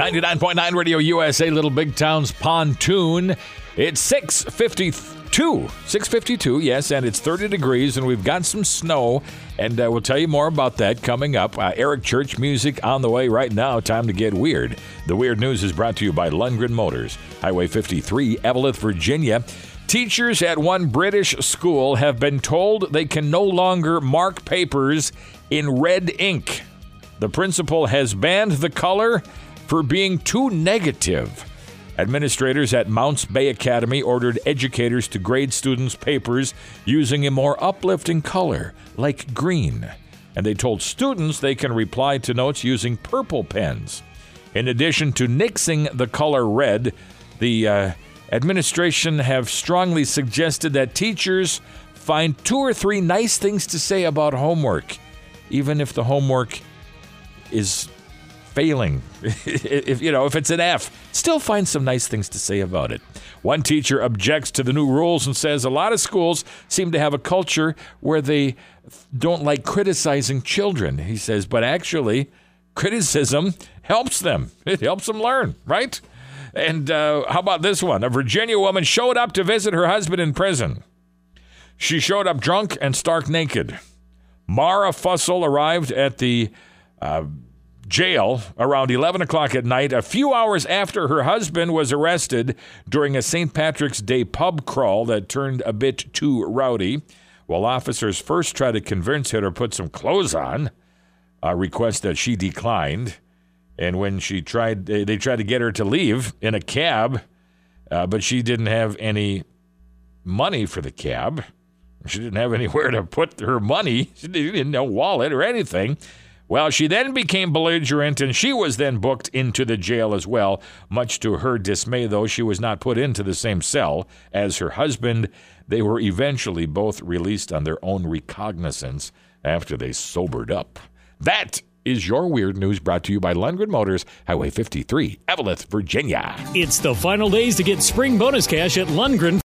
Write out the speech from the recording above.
99.9 Radio USA, Little Big Town's Pontoon. It's 652. 652, yes, and it's 30 degrees, and we've got some snow, and uh, we'll tell you more about that coming up. Uh, Eric Church music on the way right now. Time to get weird. The weird news is brought to you by Lundgren Motors, Highway 53, Eveleth, Virginia. Teachers at one British school have been told they can no longer mark papers in red ink. The principal has banned the color for being too negative. Administrators at Mounts Bay Academy ordered educators to grade students' papers using a more uplifting color, like green. And they told students they can reply to notes using purple pens. In addition to nixing the color red, the uh, administration have strongly suggested that teachers find two or three nice things to say about homework, even if the homework is failing. if you know, if it's an F, still find some nice things to say about it. One teacher objects to the new rules and says a lot of schools seem to have a culture where they don't like criticizing children. He says, but actually, criticism helps them. It helps them learn, right? And uh, how about this one? A Virginia woman showed up to visit her husband in prison. She showed up drunk and stark naked. Mara Fussell arrived at the uh, jail around 11 o'clock at night, a few hours after her husband was arrested during a St. Patrick's Day pub crawl that turned a bit too rowdy. While officers first tried to convince her to put some clothes on, a request that she declined. And when she tried, they tried to get her to leave in a cab, uh, but she didn't have any money for the cab. She didn't have anywhere to put her money. She didn't have a wallet or anything. Well, she then became belligerent and she was then booked into the jail as well. Much to her dismay, though, she was not put into the same cell as her husband. They were eventually both released on their own recognizance after they sobered up. That is your weird news brought to you by Lundgren Motors, Highway 53, Eveleth, Virginia. It's the final days to get spring bonus cash at Lundgren.